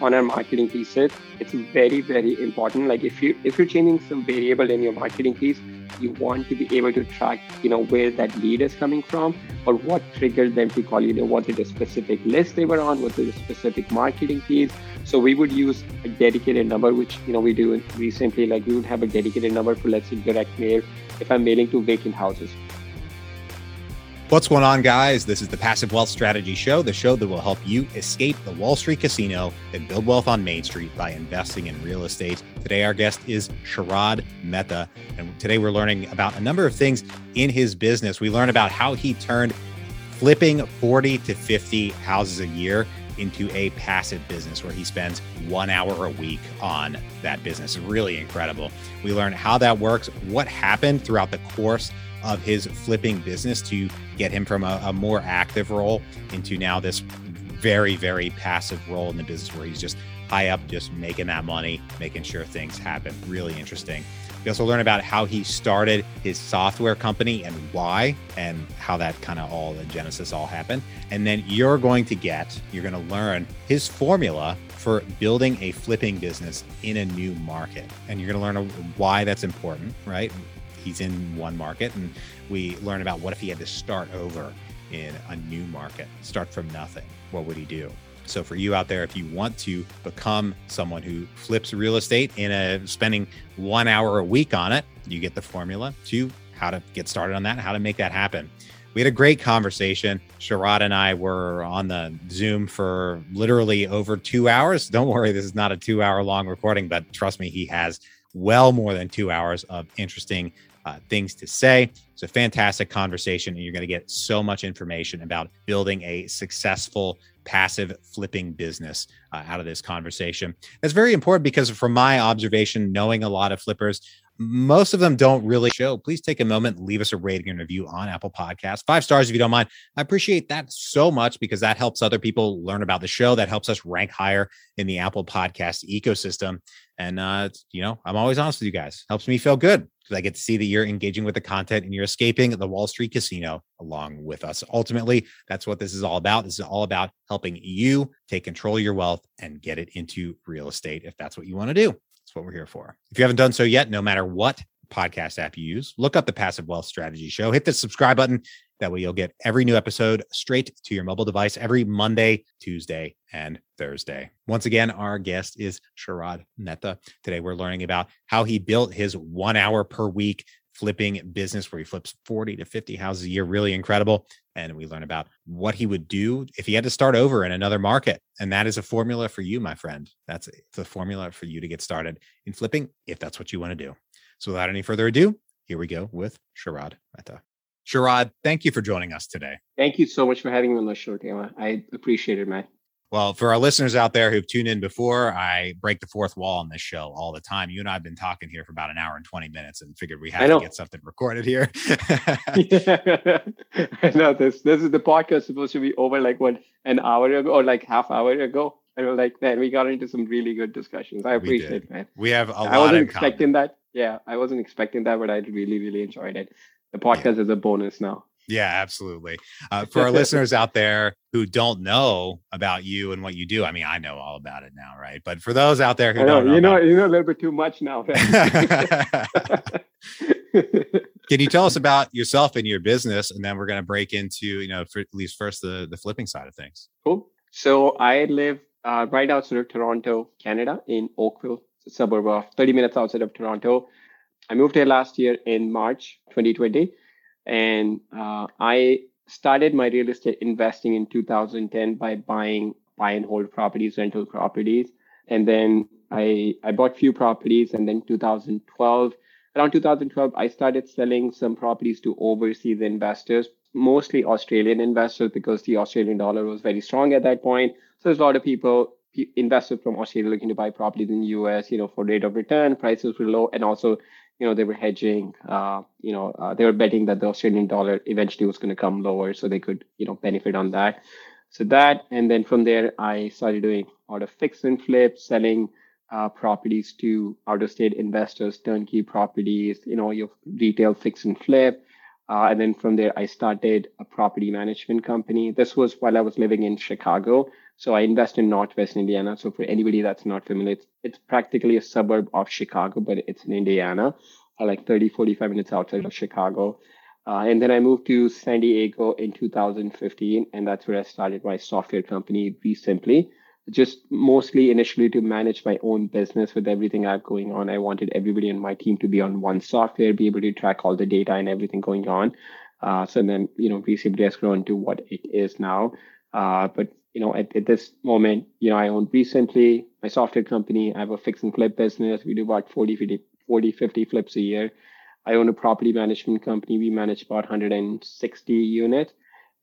on our marketing pieces, it's very, very important. Like if you if you're changing some variable in your marketing piece, you want to be able to track, you know, where that lead is coming from or what triggered them to call you. Was it a specific list they were on? Was it a specific marketing piece? So we would use a dedicated number, which you know we do recently. Like we would have a dedicated number for let's say direct mail if I'm mailing to vacant houses. What's going on, guys? This is the Passive Wealth Strategy Show, the show that will help you escape the Wall Street casino and build wealth on Main Street by investing in real estate. Today, our guest is Sharad Mehta. And today, we're learning about a number of things in his business. We learn about how he turned flipping 40 to 50 houses a year into a passive business where he spends one hour a week on that business. Really incredible. We learn how that works, what happened throughout the course of his flipping business to get him from a, a more active role into now this very, very passive role in the business where he's just high up, just making that money, making sure things happen. Really interesting. We also learn about how he started his software company and why, and how that kind of all the genesis all happened. And then you're going to get, you're going to learn his formula for building a flipping business in a new market. And you're going to learn why that's important, right? He's in one market and we learn about what if he had to start over in a new market, start from nothing. What would he do? So for you out there, if you want to become someone who flips real estate in a uh, spending one hour a week on it, you get the formula to how to get started on that, how to make that happen. We had a great conversation. Sharad and I were on the Zoom for literally over two hours. Don't worry, this is not a two hour long recording, but trust me, he has well more than two hours of interesting uh, things to say. It's a fantastic conversation, and you're going to get so much information about building a successful passive flipping business uh, out of this conversation. That's very important because, from my observation, knowing a lot of flippers, most of them don't really show. Please take a moment, leave us a rating and review on Apple Podcasts. Five stars if you don't mind. I appreciate that so much because that helps other people learn about the show. That helps us rank higher in the Apple Podcast ecosystem. And uh, you know, I'm always honest with you guys. Helps me feel good because I get to see that you're engaging with the content and you're escaping the Wall Street casino along with us. Ultimately, that's what this is all about. This is all about helping you take control of your wealth and get it into real estate if that's what you want to do. That's what we're here for. If you haven't done so yet, no matter what podcast app you use, look up the Passive Wealth Strategy Show, hit the subscribe button. That way, you'll get every new episode straight to your mobile device every Monday, Tuesday, and Thursday. Once again, our guest is Sharad Mehta. Today, we're learning about how he built his one hour per week flipping business where he flips 40 to 50 houses a year. Really incredible. And we learn about what he would do if he had to start over in another market. And that is a formula for you, my friend. That's the formula for you to get started in flipping if that's what you want to do. So without any further ado, here we go with Sharad Mehta. Sharad, thank you for joining us today. Thank you so much for having me on the show, Taylor. I appreciate it, man. Well, for our listeners out there who've tuned in before, I break the fourth wall on this show all the time. You and I have been talking here for about an hour and 20 minutes and figured we had to get something recorded here. yeah. I know this this is the podcast supposed to be over like what an hour ago or like half hour ago. And we're like, man, we got into some really good discussions. I appreciate it, man. We have a I wasn't expecting common. that. Yeah, I wasn't expecting that, but I really, really enjoyed it. The podcast yeah. is a bonus now. Yeah, absolutely. Uh, for our listeners out there who don't know about you and what you do, I mean, I know all about it now, right? But for those out there who know, don't know, you know, you know a little bit too much now. Can you tell us about yourself and your business, and then we're going to break into, you know, at least first the the flipping side of things. Cool. So I live uh, right outside of Toronto, Canada, in Oakville, suburb of 30 minutes outside of Toronto. I moved here last year in March 2020 and uh, I started my real estate investing in 2010 by buying buy and hold properties, rental properties. And then I, I bought few properties. And then 2012, around 2012, I started selling some properties to overseas investors, mostly Australian investors, because the Australian dollar was very strong at that point. So there's a lot of people, investors from Australia looking to buy properties in the US, you know, for rate of return, prices were low, and also you know they were hedging uh, you know uh, they were betting that the australian dollar eventually was going to come lower so they could you know benefit on that. So that and then from there i started doing a lot of fix and flip selling uh, properties to out of state investors turnkey properties you know your retail fix and flip. Uh, and then from there i started a property management company. This was while i was living in chicago So I invest in Northwest Indiana. So for anybody that's not familiar, it's, it's practically a suburb of Chicago, but it's in Indiana, uh, like 30, 45 minutes outside of Chicago. Uh, and then I moved to San Diego in 2015, and that's where I started my software company, REsimpli. Just mostly initially to manage my own business with everything I have going on. I wanted everybody in my team to be on one software, be able to track all the data and everything going on. Uh, so then, you know, REsimpli has grown to what it is now. Uh, but you know, at, at this moment, you know, I own recently my software company. I have a fix and flip business. We do about 40, 50, 40, 50 flips a year. I own a property management company. We manage about 160 units,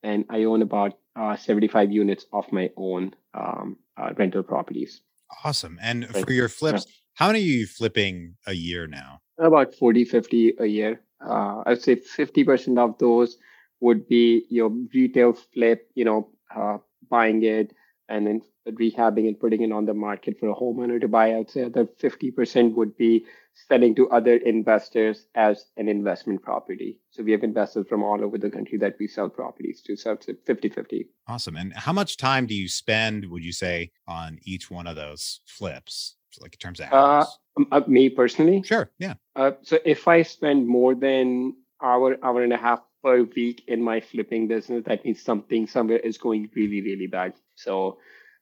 and I own about uh, 75 units of my own um, uh, rental properties. Awesome. And right. for your flips, yeah. how many are you flipping a year now? About 40, 50 a year. Uh, I'd say 50% of those would be your retail flip, you know, uh, buying it and then rehabbing and putting it on the market for a homeowner to buy. I'd say other 50% would be selling to other investors as an investment property. So we have investors from all over the country that we sell properties to. So it's 50 50. Awesome. And how much time do you spend, would you say, on each one of those flips? So like in terms of hours? Uh, uh, me personally? Sure. Yeah. Uh, so if I spend more than hour, hour and a half per week in my flipping business, that means something somewhere is going really, really bad. So,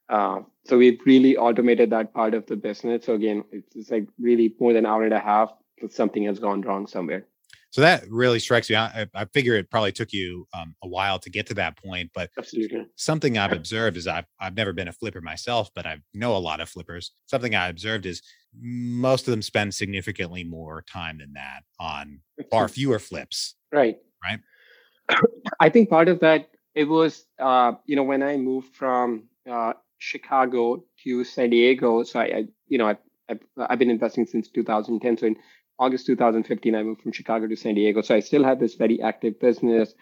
uh, so we've really automated that part of the business. So again, it's, it's like really more than an hour and a half. That something has gone wrong somewhere. So that really strikes me. I, I figure it probably took you um, a while to get to that point, but Absolutely. something I've observed is I've I've never been a flipper myself, but I know a lot of flippers. Something I observed is most of them spend significantly more time than that on far fewer flips. Right. Right. I think part of that it was uh, you know when I moved from uh, Chicago to San Diego. So I, I you know I, I've, I've been investing since 2010. So in August 2015, I moved from Chicago to San Diego. So I still had this very active business.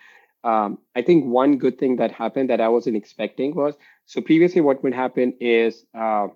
Um, I think one good thing that happened that I wasn't expecting was so previously what would happen is uh,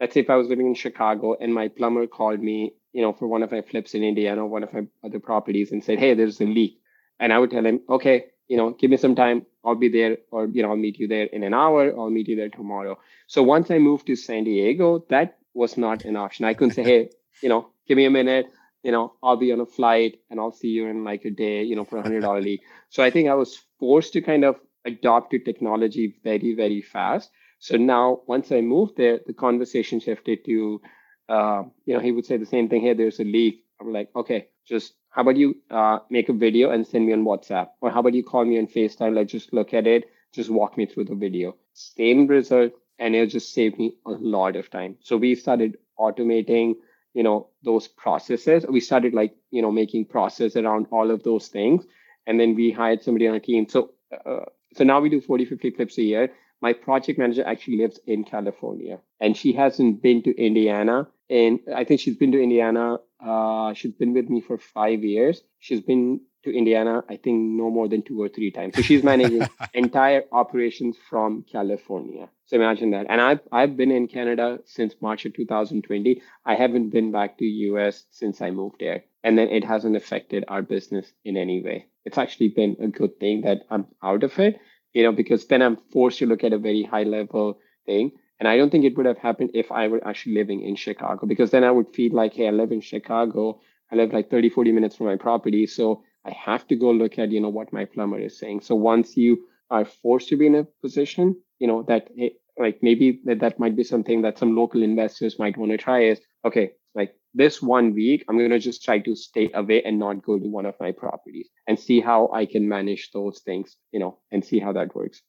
let's say if I was living in Chicago and my plumber called me, you know, for one of my flips in Indiana, one of my other properties, and said, "Hey, there's a leak." And I would tell him, okay, you know, give me some time. I'll be there, or you know, I'll meet you there in an hour. I'll meet you there tomorrow. So once I moved to San Diego, that was not an option. I couldn't say, hey, you know, give me a minute. You know, I'll be on a flight and I'll see you in like a day. You know, for a hundred dollar league. So I think I was forced to kind of adopt to technology very, very fast. So now, once I moved there, the conversation shifted to, uh, you know, he would say the same thing. Hey, there's a leak. I'm like, okay, just how about you uh, make a video and send me on WhatsApp? Or how about you call me on FaceTime? Let's just look at it, just walk me through the video. Same result, and it just saved me a lot of time. So we started automating, you know, those processes. We started like, you know, making process around all of those things. And then we hired somebody on our team. So, uh, so now we do 40, 50 clips a year. My project manager actually lives in California and she hasn't been to Indiana. And I think she's been to Indiana uh, she's been with me for five years. She's been to Indiana, I think no more than two or three times. So she's managing entire operations from California. So imagine that. And I've I've been in Canada since March of 2020. I haven't been back to US since I moved there. And then it hasn't affected our business in any way. It's actually been a good thing that I'm out of it, you know, because then I'm forced to look at a very high level thing. And I don't think it would have happened if I were actually living in Chicago, because then I would feel like, hey, I live in Chicago. I live like 30, 40 minutes from my property. So I have to go look at, you know, what my plumber is saying. So once you are forced to be in a position, you know, that eh, like maybe that, that might be something that some local investors might want to try is, okay, like this one week, I'm going to just try to stay away and not go to one of my properties and see how I can manage those things, you know, and see how that works.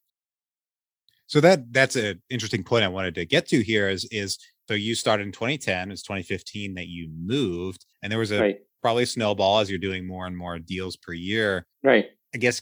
So that that's an interesting point I wanted to get to here is is so you started in 2010, it's 2015 that you moved, and there was a right. probably snowball as you're doing more and more deals per year. Right. I guess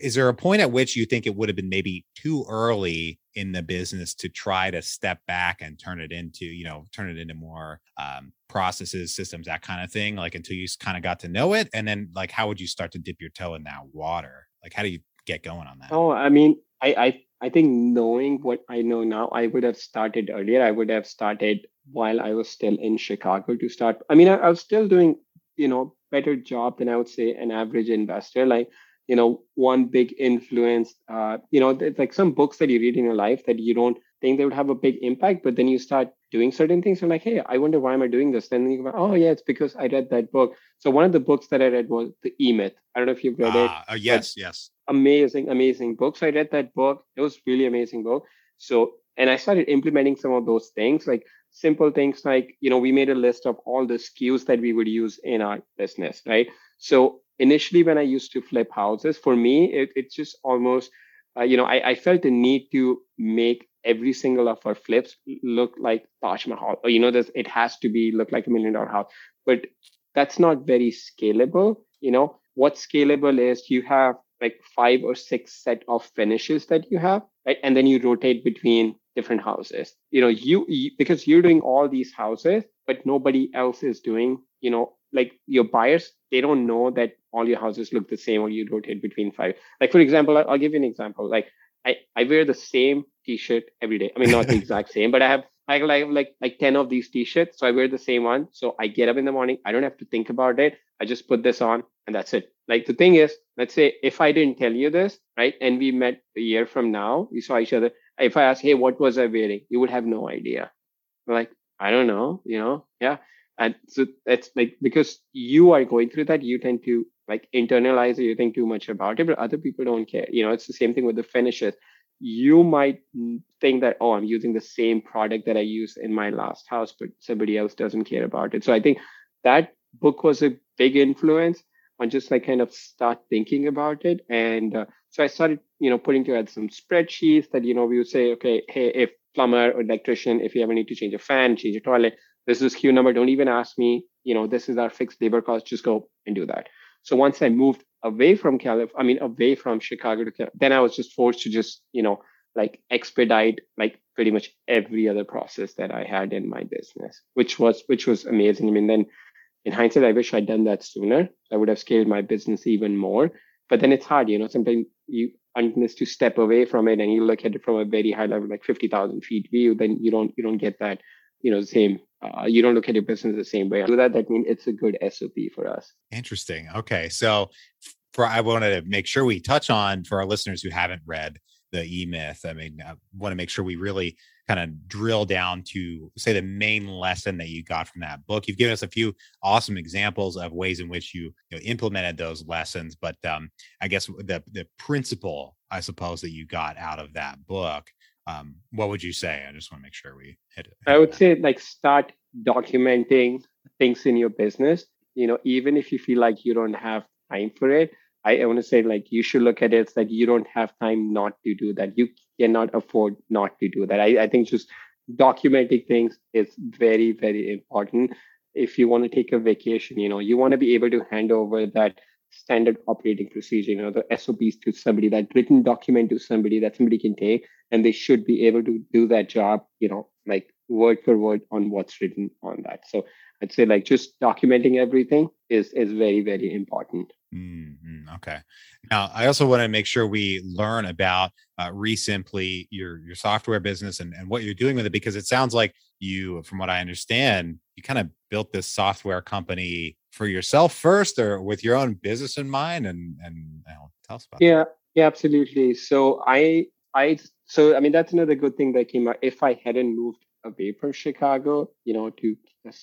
is there a point at which you think it would have been maybe too early in the business to try to step back and turn it into you know turn it into more um, processes systems that kind of thing like until you kind of got to know it and then like how would you start to dip your toe in that water like how do you get going on that oh i mean i i I think knowing what I know now, I would have started earlier. I would have started while I was still in Chicago to start. I mean, I, I was still doing, you know, better job than I would say an average investor. Like, you know, one big influence, uh, you know, it's like some books that you read in your life that you don't think they would have a big impact. But then you start doing certain things. You're like, hey, I wonder why am I doing this? Then you go, oh yeah, it's because I read that book. So one of the books that I read was The E Myth. I don't know if you've read it. Uh, yes, yes. Amazing, amazing book. So I read that book. It was really amazing book. So and I started implementing some of those things, like simple things like, you know, we made a list of all the SKUs that we would use in our business, right? So initially when I used to flip houses, for me, it, it's just almost uh, you know, I, I felt the need to make every single of our flips look like Taj Mahal, or you know, this it has to be look like a million dollar house. But that's not very scalable. You know, what's scalable is you have like five or six set of finishes that you have, right? And then you rotate between different houses. You know, you, you because you're doing all these houses, but nobody else is doing, you know, like your buyers, they don't know that all your houses look the same or you rotate between five. Like for example, I'll give you an example. Like I, I wear the same t-shirt every day. I mean, not the exact same, but I have I have like like 10 of these t-shirts. So I wear the same one. So I get up in the morning. I don't have to think about it. I just put this on and that's it. Like the thing is, let's say if I didn't tell you this, right? And we met a year from now, we saw each other. If I ask, hey, what was I wearing? You would have no idea. like, I don't know, you know? Yeah and so it's like because you are going through that you tend to like internalize it you think too much about it but other people don't care. You know it's the same thing with the finishes you might think that oh i'm using the same product that i used in my last house but somebody else doesn't care about it. So i think that book was a big influence on just like kind of start thinking about it. And uh, so i started you know putting together some spreadsheets that you know we would say okay hey if plumber or electrician if you ever need to change a fan change a toilet this is SKU number. Don't even ask me, you know, this is our fixed labor cost. Just go and do that. So once I moved away from California, I mean, away from Chicago to California, then I was just forced to just, you know, like expedite like pretty much every other process that I had in my business, which was which was amazing. I mean, then in hindsight, I wish I'd done that sooner. I would have scaled my business even more. But then it's hard, you know. Sometimes you unless to step away from it and you look at it from a very high level, like fifty thousand feet view, then you don't you don't get that you know same uh, you don't look at your business the same way. Do that that means it's a good sop for us. Interesting. Okay. So for i wanted to make sure we touch on for our listeners who haven't read the e-myth i mean i want to make sure we really kind of drill down to say the main lesson that you got from that book. You've given us a few awesome examples of ways in which you, you know, implemented those lessons but um, i guess the the principle i suppose that you got out of that book um, what would you say? I just want to make sure we hit it. I would say like start documenting things in your business. You know, even if you feel like you don't have time for it, I, I want to say like you should look at it that you don't have time not to do that. You cannot afford not to do that. I, I think just documenting things is very, very important. If you want to take a vacation, you know, you want to be able to hand over that standard operating procedure, you know, the SOPs to somebody, that written document to somebody that somebody can take, and they should be able to do that job, you know, like word for word on what's written on that. So I'd say like just documenting everything is is very very important. Mm-hmm. Okay. Now I also want to make sure we learn about uh, Resimpli your your software business and and what you're doing with it because it sounds like you, from what I understand, you kind of built this software company for yourself first or with your own business in mind and and you know, tell us about yeah that. yeah absolutely. So i i so i mean that's another good thing that came out. If i hadn't moved away from chicago you know to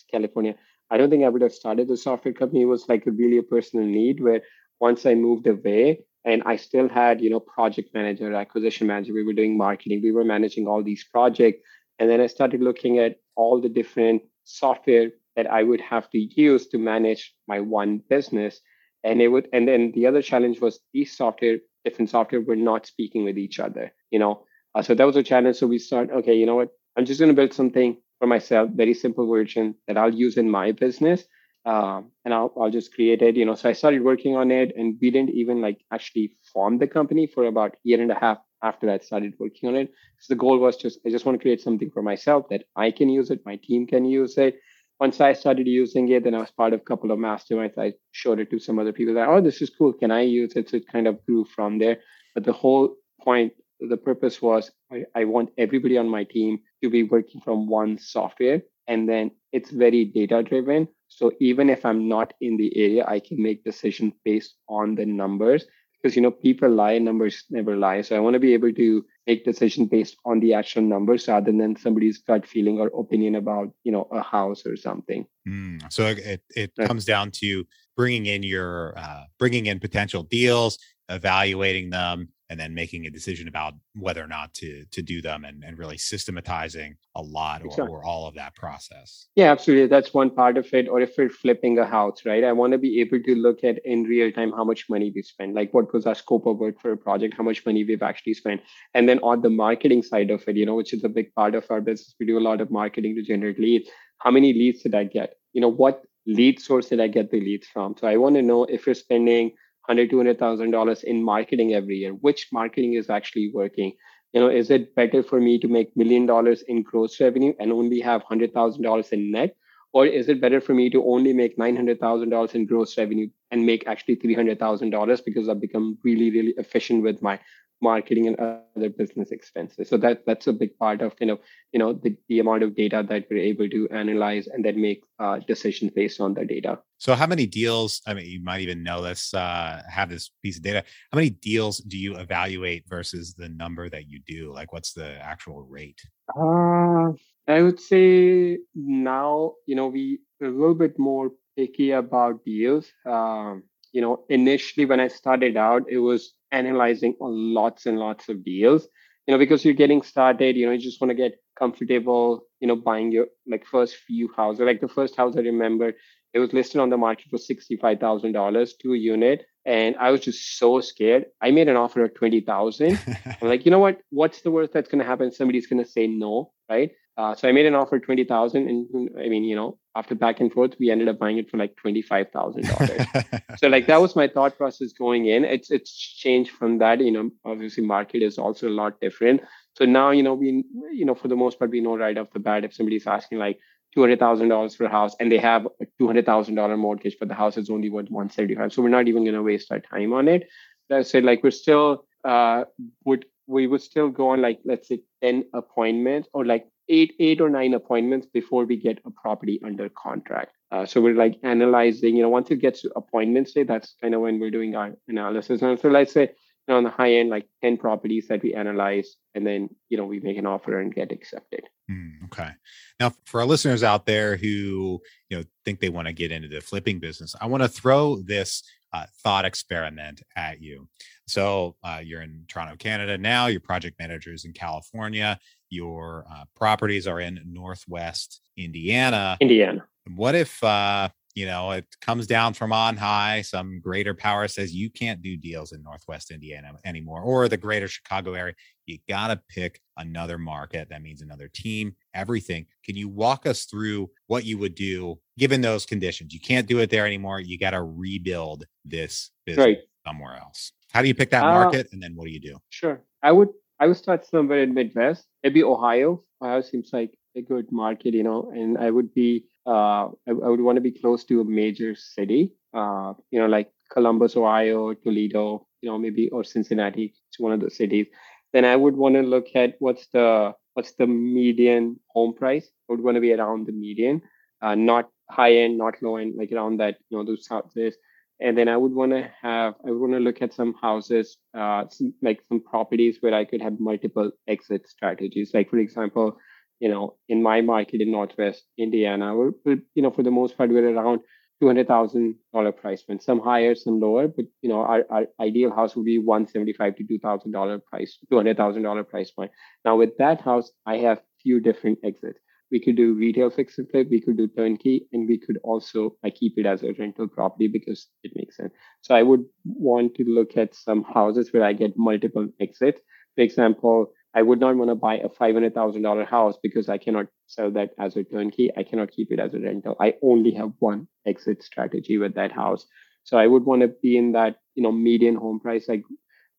california i don't think i would have started the software company. It was like really a personal need where once i moved away and i still had you know project manager acquisition manager we were doing marketing we were managing all these projects. And then i started looking at all the different software that I would have to use to manage my one business. And it would, and then the other challenge was these software, different software were not speaking with each other, you know. Uh, so that was a challenge. So we start, okay, you know what? I'm just going to build something for myself, very simple version that I'll use in my business. Um, and I'll, I'll just create it, you know. So I started working on it and we didn't even like actually form the company for about year and a half after I started working on it. So the goal was just, I just want to create something for myself that I can use it, my team can use it, once I started using it, then I was part of a couple of masterminds. I showed it to some other people that, oh, this is cool. Can I use it? So it kind of grew from there. But the whole point, the purpose was I, I want everybody on my team to be working from one software. And then it's very data driven. So even if I'm not in the area, I can make decisions based on the numbers because you know people lie numbers never lie so i want to be able to make decisions based on the actual numbers rather than somebody's gut feeling or opinion about you know a house or something. Mm, so it it right. comes down to bringing in your uh, bringing in potential deals, evaluating them, and then making a decision about whether or not to to do them and, and really systematizing a lot or, exactly. or all of that process. Yeah absolutely. That's one part of it. Or if we're flipping a house right? I want to be able to look at in real time how much money we spend. Like what was our scope of work for a project? How much money we've actually spent? And then on the marketing side of it you know which is a big part of our business we do a lot of marketing to generate leads. How many leads did i get? You know what lead source did i get the leads from? So i want to know if you're spending hundred, two hundred thousand dollars in marketing every year. Which marketing is actually working? You know, is it better for me to make million dollars in gross revenue and only have hundred thousand dollars in net? Or is it better for me to only make nine hundred thousand dollars in gross revenue and make actually three hundred thousand dollars because I've become really, really efficient with my marketing and other business expenses. So that that's a big part of kind of you know the, the amount of data that we're able to analyze and then make uh, decisions based on the data. So how many deals? I mean, you might even know this. Uh, have this piece of data. How many deals do you evaluate versus the number that you do? Like, what's the actual rate? Uh, I would say now you know we a little bit more picky about deals. Um, you know, initially when I started out, it was analyzing lots and lots of deals you know because you're getting started you know you just want to get comfortable you know buying your like first few houses. Like the first house i remember it was listed on the market for $65000 to a unit and i was just so scared. I made an offer of 20000 i'm like you know what? What's the worst that's going to happen? Somebody's going to say no right uh, so I made an offer twenty thousand, and I mean, you know, after back and forth, we ended up buying it for like twenty five thousand dollars. so like that was my thought process going in. It's it's changed from that. You know, obviously market is also a lot different. So now you know we you know for the most part we know right off the bat if somebody's asking like two hundred thousand dollars for a house and they have a two hundred thousand dollar mortgage, but the house is only worth one seventy five. So we're not even going to waste our time on it. I said like we're still uh would we would still go on like let's say 10 appointments or like eight eight or nine appointments before we get a property under contract. Uh, so we're like analyzing, you know, once it gets to appointment day, that's kind of when we're doing our analysis. And so let's say you know, on the high end, like 10 properties that we analyze, and then, you know, we make an offer and get accepted. Mm, okay. Now, for our listeners out there who, you know, think they want to get into the flipping business, I want to throw this uh, thought experiment at you. So uh, you're in Toronto, Canada now. Your project manager is in California. Your uh, properties are in Northwest Indiana. Indiana. What if uh, you know it comes down from on high? Some greater power says you can't do deals in Northwest Indiana anymore, or the greater Chicago area. You got to pick another market. That means another team. Everything. Can you walk us through what you would do given those conditions? You can't do it there anymore. You got to rebuild this business right. somewhere else. How do you pick that uh, market, uh, and then what do you do? Sure, I would I would start somewhere in Midwest, maybe Ohio. Ohio seems like a good market, you know, and I would be uh, I, I would want to be close to a major city, uh, you know, like Columbus, Ohio, Toledo, you know, maybe or Cincinnati. It's one of those cities. Then I would want to look at what's the what's the median home price. I would want to be around the median, uh, not high end, not low end, like around that, you know, those houses and then I would want to have I would want to look at some houses, uh, some, like some properties where I could have multiple exit strategies. Like for example, you know, in my market in Northwest Indiana, we're, we're you know for the most part we're around two hundred thousand dollar price point, some higher, some lower, but you know our, our ideal house would be one seventy five to two thousand dollar price, two hundred thousand dollar price point. Now with that house, I have few different exits we could do retail fix and flip, we could do turnkey, and we could also I keep it as a rental property because it makes sense. So I would want to look at some houses where I get multiple exits. For example, I would not want to buy a five hundred thousand dollar house because I cannot sell that as a turnkey. I cannot keep it as a rental. I only have one exit strategy with that house. So I would want to be in that you know median home price like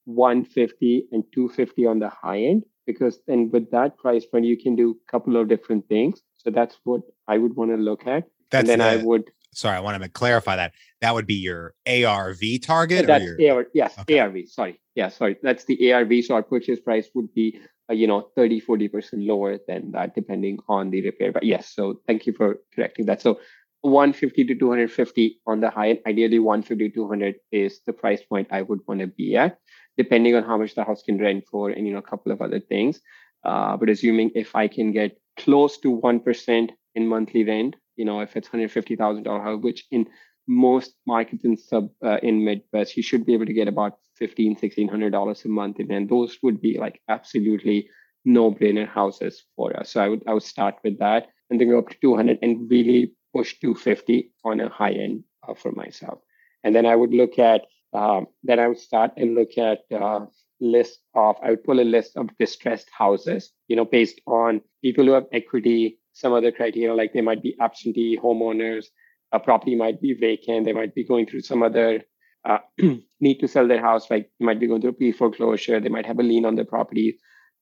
150 and 250 on the high end because then with that price point you can do a couple of different things. So that's what i would want to look at. That's and then the, i would sorry i want to clarify that. That would be your arv target that's your, AR, yes okay. arv sorry. Yeah sorry. That's the arv so our purchase price would be uh, you know 30 40% lower than that depending on the repair but yes. So thank you for correcting that. So 150 to 250 on the high end. Ideally 150 to 200 is the price point i would want to be at depending on how much the house can rent for and you know a couple of other things. Uh, but assuming if i can get close to 1% in monthly rent you know if it's $150000 house which in most markets in sub uh, in midwest you should be able to get about 15 1600 dollars a month and those would be like absolutely no brainer houses for us. So i would i would start with that and then go up to 200 and really push 250 on a high end uh, for myself. And then i would look at um, then i would start and look at uh, list of i would pull a list of distressed houses you know based on people who have equity some other criteria like they might be absentee homeowners a property might be vacant they might be going through some other uh, need to sell their house like they might be going through a pre-foreclosure they might have a lien on their property.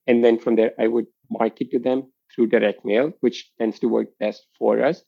And then from there i would market to them through direct mail which tends to work best for us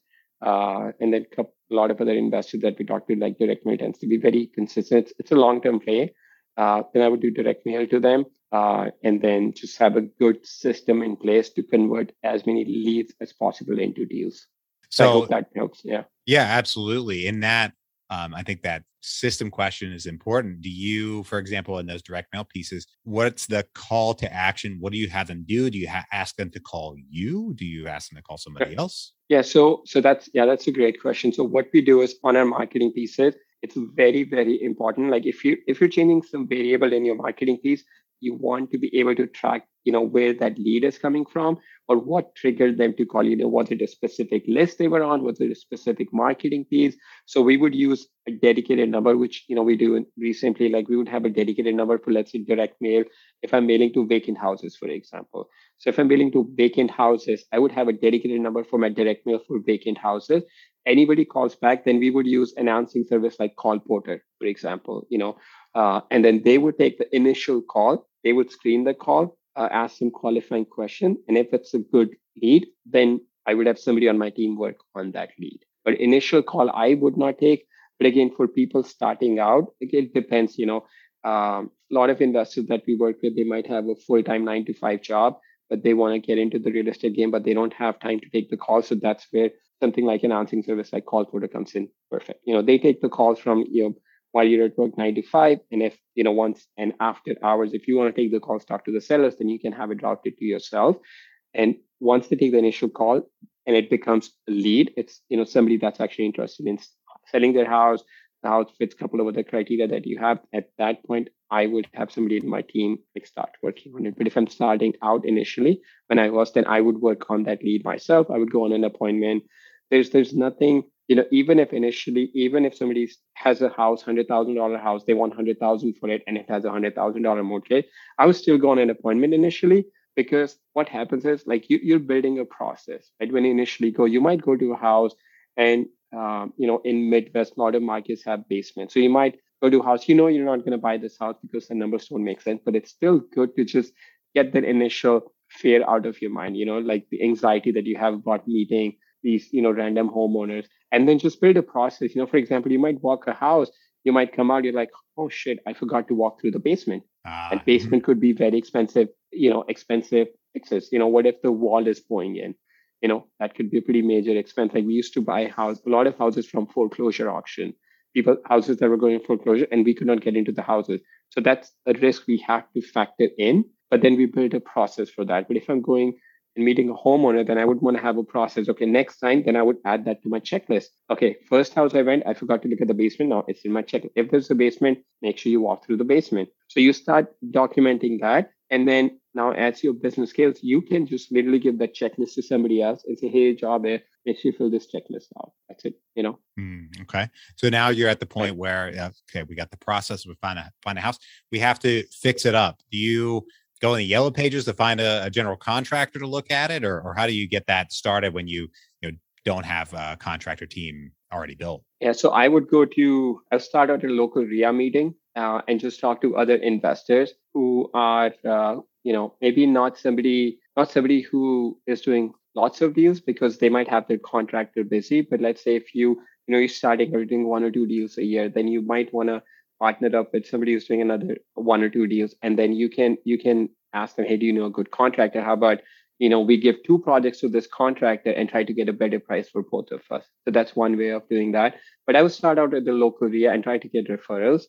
uh, and then a lot of other investors that we talk to like direct mail tends to be very consistent it's, it's a long-term play uh, then i would do direct mail to them uh, and then just have a good system in place to convert as many leads as possible into deals so that helps. Yeah. Yeah, absolutely. In that, um, I think that system question is important. Do you, for example, in those direct mail pieces, what's the call to action? What do you have them do? Do you ha- ask them to call you? Do you ask them to call somebody else? Yeah. So, so that's yeah, that's a great question. So, what we do is on our marketing pieces, it's very very important. Like if you if you're changing some variable in your marketing piece, you want to be able to track you know where that lead is coming from or what triggered them to call you? Know was it a specific list they were on? Was it a specific marketing piece? So we would use a dedicated number which you know we do recently. Like we would have a dedicated number for let's say direct mail if i'm mailing to vacant houses for example. So if i'm mailing to vacant houses i would have a dedicated number for my direct mail for vacant houses. Anybody calls back then we would use announcing service like call porter for example you know uh, and then they would take the initial call they would screen the call uh, ask some qualifying question. And if it's a good lead, then I would have somebody on my team work on that lead. But initial call, I would not take. But again, for people starting out, it depends. You know, um, a lot of investors that we work with, they might have a full-time nine to five job, but they want to get into the real estate game, but they don't have time to take the call. So that's where something like an answering service like Call Porter comes in perfect. You know, they take the calls from you know while you're at work nine to five. And if, you know, once and after hours, if you want to take the calls, talk to the sellers, then you can have it routed to yourself. And once they take the initial call and it becomes a lead, it's, you know, somebody that's actually interested in selling their house. The house fits a couple of other criteria that you have. At that point, I would have somebody in my team like start working on it. But if I'm starting out initially, when I was, then I would work on that lead myself. I would go on an appointment. There's there's nothing you know, even if initially, even if somebody has a house, hundred thousand dollar house, they want hundred thousand for it, and it has a hundred thousand dollar mortgage, I would still go on an appointment initially because what happens is like you, you're building a process. Right when you initially go, you might go to a house, and um, you know, in Midwest, lot of markets have basements, so you might go to a house. You know, you're not going to buy this house because the numbers don't make sense, but it's still good to just get that initial fear out of your mind. You know, like the anxiety that you have about meeting these you know random homeowners and then just build a process. You know for example you might walk a house you might come out you're like oh shit i forgot to walk through the basement. Uh, and basement mm-hmm. could be very expensive you know expensive fixes. You know what if the wall is going in? You know that could be a pretty major expense. Like we used to buy a house a lot of houses from foreclosure auction. People houses that were going foreclosure and we could not get into the houses. So that's a risk we have to factor in but then we build a process for that. But if i'm going and meeting a homeowner, then I would want to have a process. Okay, next time, then I would add that to my checklist. Okay, first house I went, I forgot to look at the basement. Now it's in my checklist. If there's a basement, make sure you walk through the basement. So you start documenting that. And then now as your business scales, you can just literally give that checklist to somebody else and say, hey, job make sure you fill this checklist out. That's it, you know? Mm, okay. So now you're at the point where, okay, we got the process, we find a, find a house. We have to fix it up. Do you go in the yellow pages to find a, a general contractor to look at it, or, or how do you get that started when you you know don't have a contractor team already built? Yeah, so I would go to I start at a local REIA meeting uh, and just talk to other investors who are uh, you know maybe not somebody not somebody who is doing lots of deals because they might have their contractor busy. But let's say if you you know you're starting or doing one or two deals a year, then you might want to partnered up with somebody who's doing another one or two deals and then you can you can ask them hey do you know a good contractor? How about you know we give two projects to this contractor and try to get a better price for both of us. So that's one way of doing that. But i would start out at the local area and try to get referrals.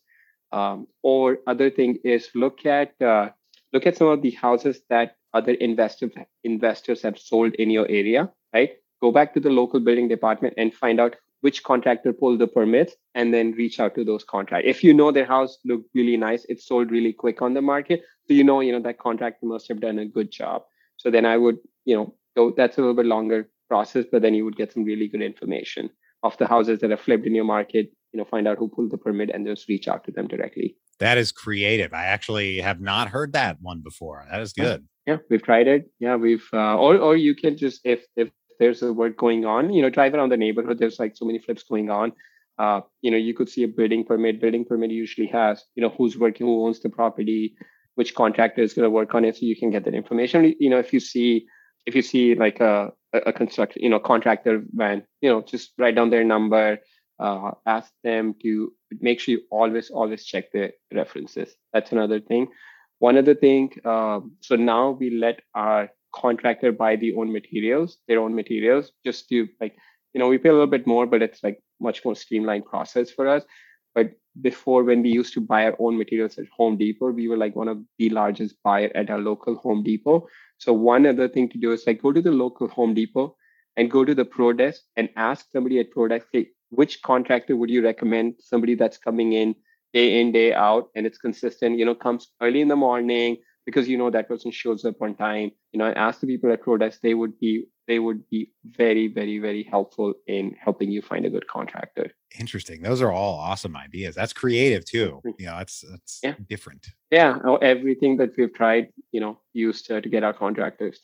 Um, or other thing is look at uh, look at some of the houses that other investors investors have sold in your area, right? Go back to the local building department and find out which contractor pulled the permits and then reach out to those contractors. If you know their house looked really nice, it sold really quick on the market. So you know, you know, that contractor must have done a good job. So then I would, you know, go that's a little bit longer process, but then you would get some really good information of the houses that are flipped in your market, you know, find out who pulled the permit and just reach out to them directly. That is creative. I actually have not heard that one before. That is good. Yeah, we've tried it. Yeah, we've uh, or or you can just if if there's a work going on, you know, drive around the neighborhood. There's like so many flips going on. Uh, you know, you could see a building permit. Building permit usually has, you know, who's working, who owns the property, which contractor is going to work on it, so you can get that information. You know, if you see if you see like a a construction, you know, contractor van, you know, just write down their number, uh, ask them to make sure you always always check the references. That's another thing. One other thing. Um, so now we let our contractor buy the own materials, their own materials, just to like, you know, we pay a little bit more, but it's like much more streamlined process for us. But before, when we used to buy our own materials at Home Depot, we were like one of the largest buyer at our local Home Depot. So one other thing to do is like go to the local Home Depot and go to the pro desk and ask somebody at pro desk, hey, which contractor would you recommend? Somebody that's coming in day in, day out, and it's consistent, you know, comes early in the morning, because you know that person shows up on time. You know and ask the people at Prodesk, they would be they would be very very very helpful in helping you find a good contractor. Interesting. Those are all awesome ideas. That's creative too. Mm-hmm. you know that's that's yeah. different. Yeah oh, everything that we've tried you know used to, to get our contractors.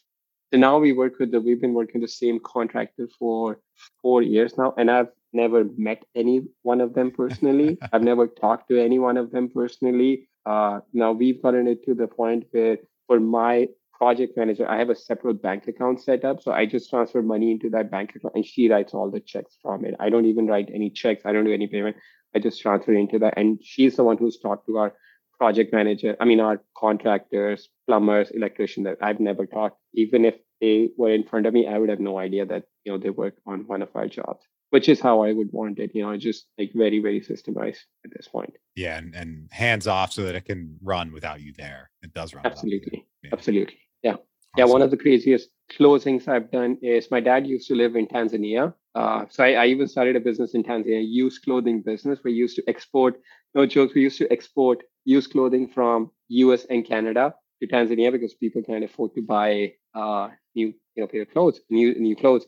So now we work with the we've been working the same contractor for four years now and i've never met any one of them personally. I've never talked to any one of them personally uh, now we've gotten it to the point where for my project manager, I have a separate bank account set up. So I just transfer money into that bank account and she writes all the checks from it. I don't even write any checks. I don't do any payment. I just transfer into that. And she's the one who's talked to our project manager, I mean, our contractors, plumbers, electricians that I've never talked. Even if they were in front of me, I would have no idea that, you know, they work on one of our jobs which is how I would want it. You know, just like very, very systemized at this point. Yeah, and, and hands off so that it can run without you there. It does run. Absolutely. Yeah. Absolutely. Yeah. Awesome. Yeah. One of the craziest closings I've done is my dad used to live in Tanzania. Uh, so I, I, even started a business in Tanzania, used clothing business. We used to export, no jokes, we used to export used clothing from US and Canada to Tanzania because people can't afford to buy uh, new, you know, pair of clothes, new new clothes.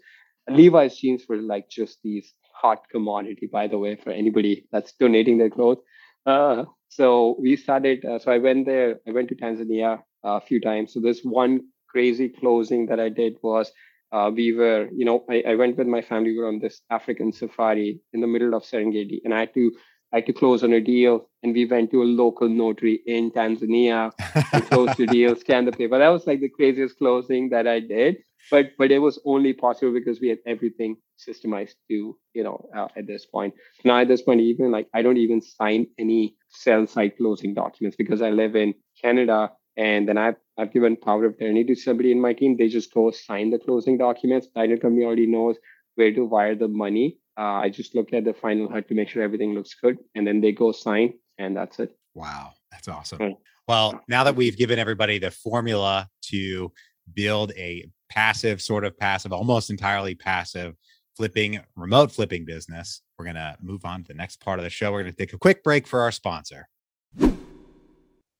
Levi's jeans were like just these hot commodity, by the way, for anybody that's donating their clothes. Uh, so we started. Uh, so I went there. I went to Tanzania a few times. So this one crazy closing that I did was uh, we were, you know, I, I, went with my family. We were on this African safari in the middle of Serengeti, and I had to I had to close on a deal, and we went to a local notary in Tanzania to close the deal, scan the paper. That was like the craziest closing that I did but but it was only possible because we had everything systemized to you know uh, at this point. Now at this point even like i don't even sign any sell side closing documents because i live in canada and then i've i've given power of attorney to somebody in my team. They just go sign the closing documents. Title company already knows where to wire the money. Uh, i just look at the final HUD to make sure everything looks good and then they go sign and that's it. Wow. That's awesome. Well now that we've given everybody the formula to build a passive, sort of passive, almost entirely passive flipping, remote flipping business. We're going to move on to the next part of the show. We're going to take a quick break for our sponsor.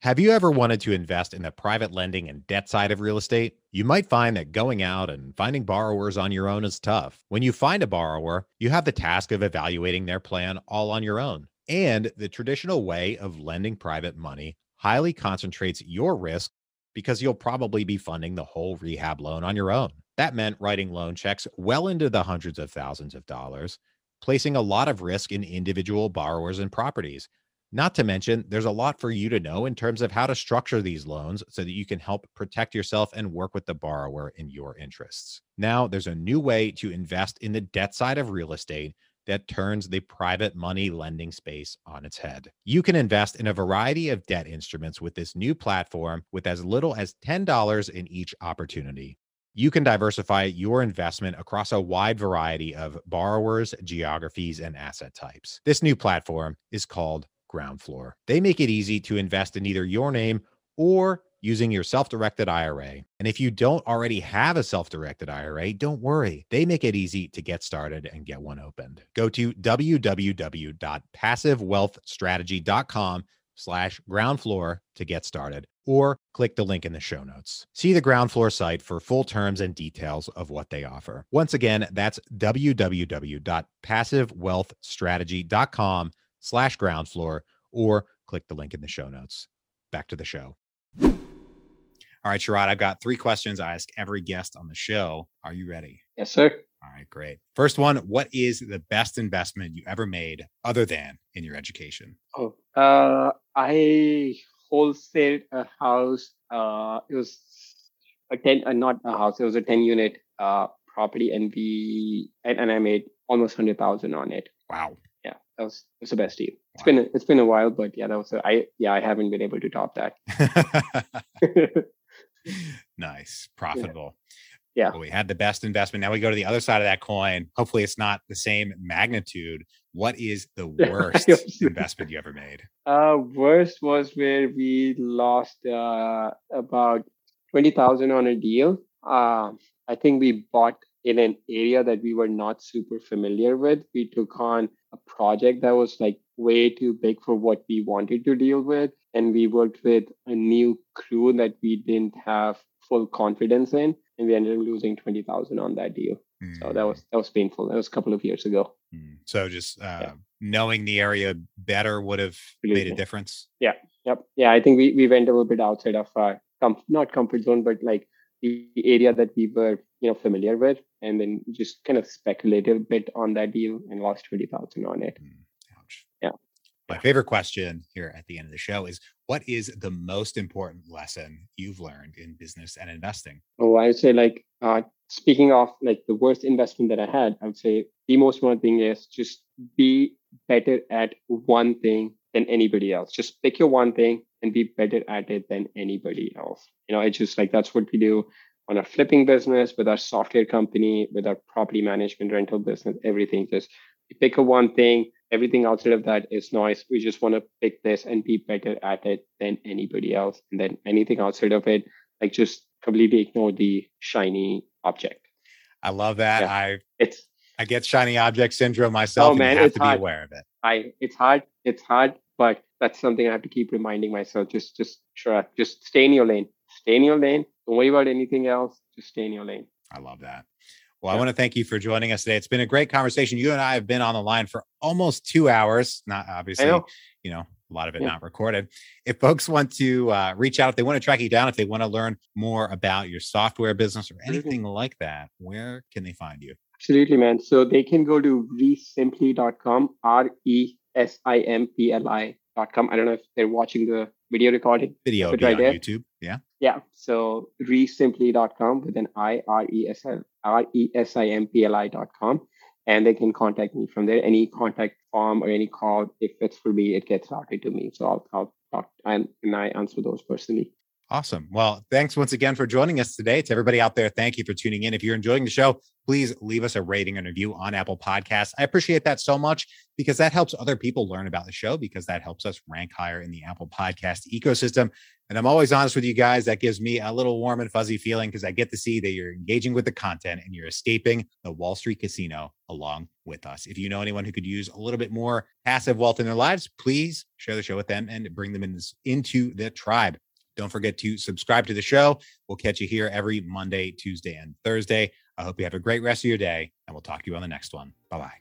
Have you ever wanted to invest in the private lending and debt side of real estate? You might find that going out and finding borrowers on your own is tough. When you find a borrower, you have the task of evaluating their plan all on your own. And the traditional way of lending private money highly concentrates your risk because you'll probably be funding the whole rehab loan on your own. That meant writing loan checks well into the hundreds of thousands of dollars, placing a lot of risk in individual borrowers and properties. Not to mention, there's a lot for you to know in terms of how to structure these loans so that you can help protect yourself and work with the borrower in your interests. Now, there's a new way to invest in the debt side of real estate that turns the private money lending space on its head. You can invest in a variety of debt instruments with this new platform with as little as $10 in each opportunity. You can diversify your investment across a wide variety of borrowers, geographies, and asset types. This new platform is called Ground Floor. They make it easy to invest in either your name or using your self directed IRA. And if you don't already have a self directed IRA, don't worry. They make it easy to get started and get one opened. Go to www.passivewealthstrategy.com slash ground floor to get started or click the link in the show notes. See the ground floor site for full terms and details of what they offer. Once again, that's www.passivewealthstrategy.com slash ground floor or click the link in the show notes. Back to the show. All right, Sharad, I've got three questions I ask every guest on the show. Are you ready? Yes, sir. All right, great. First one, what is the best investment you ever made other than in your education? Oh, uh, I wholesaled a house. Uh, it was a 10, uh, not a house, it was a 10 unit uh, property and we, and, and I made almost 100,000 on it. Wow. Yeah, that was, that was the best deal. It's wow. been, it's been a while, but yeah, that was, a, I, yeah, I haven't been able to top that. nice. Profitable. Yeah. Well, we had the best investment. Now we go to the other side of that coin. Hopefully, it's not the same magnitude. What is the worst investment you ever made? Uh, worst was where we lost uh, about twenty thousand on a deal. Uh, I think we bought in an area that we were not super familiar with. We took on a project that was like way too big for what we wanted to deal with, and we worked with a new crew that we didn't have full confidence in and we ended up losing 20,000 on that deal. Mm. So that was that was painful. That was a couple of years ago. Mm. So just uh, yeah. knowing the area better would have made a difference. Yeah. Yep. Yeah, I think we, we went a little bit outside of our com- not comfort zone, but like the area that we were you know familiar with, and then just kind of speculated a bit on that deal and lost twenty thousand on it. Mm. My favorite question here at the end of the show is what is the most important lesson you've learned in business and investing? Oh, I would say like uh, speaking of like the worst investment that I had, I would say the most important thing is just be better at one thing than anybody else. Just pick your one thing and be better at it than anybody else. You know, it's just like that's what we do on our flipping business, with our software company, with our property management rental business, everything. Just pick a one thing everything outside of that is noise. We just want to pick this and be better at it than anybody else. And then anything outside of it, like just completely ignore the shiny object. I love that. Yeah. I it's I get shiny object syndrome myself. Oh man, have it's to hard. be aware of it. I it's hard. It's hard, but that's something I have to keep reminding myself. Just just sure, just stay in your lane. Stay in your lane. Don't worry about anything else. Just stay in your lane. I love that. Well, I want to thank you for joining us today. It's been a great conversation. You and I have been on the line for almost two hours. Not obviously, you know, a lot of it yeah. not recorded. If folks want to uh, reach out, if they want to track you down, if they want to learn more about your software business or mm-hmm. anything mm-hmm. like that, where can they find you? Absolutely, man. So they can go to resimpli.com, R E S I M P L I.com. I don't know if they're watching the video recording. Video right on there. YouTube. Yeah. Yeah. So resimpli.com with an I R E S L R E S I M P L I.com. And they can contact me from there. Any contact form or any call, if it's for me, it gets routed to me. So I'll, I'll talk and, and I answer those personally. Awesome. Well, thanks once again for joining us today. To everybody out there, thank you for tuning in. If you're enjoying the show, please leave us a rating and review on Apple Podcasts. I appreciate that so much because that helps other people learn about the show because that helps us rank higher in the Apple Podcast ecosystem. And I'm always honest with you guys. That gives me a little warm and fuzzy feeling because I get to see that you're engaging with the content and you're escaping the Wall Street casino along with us. If you know anyone who could use a little bit more passive wealth in their lives, please share the show with them and bring them in this, into the tribe. Don't forget to subscribe to the show. We'll catch you here every Monday, Tuesday, and Thursday. I hope you have a great rest of your day, and we'll talk to you on the next one. Bye bye.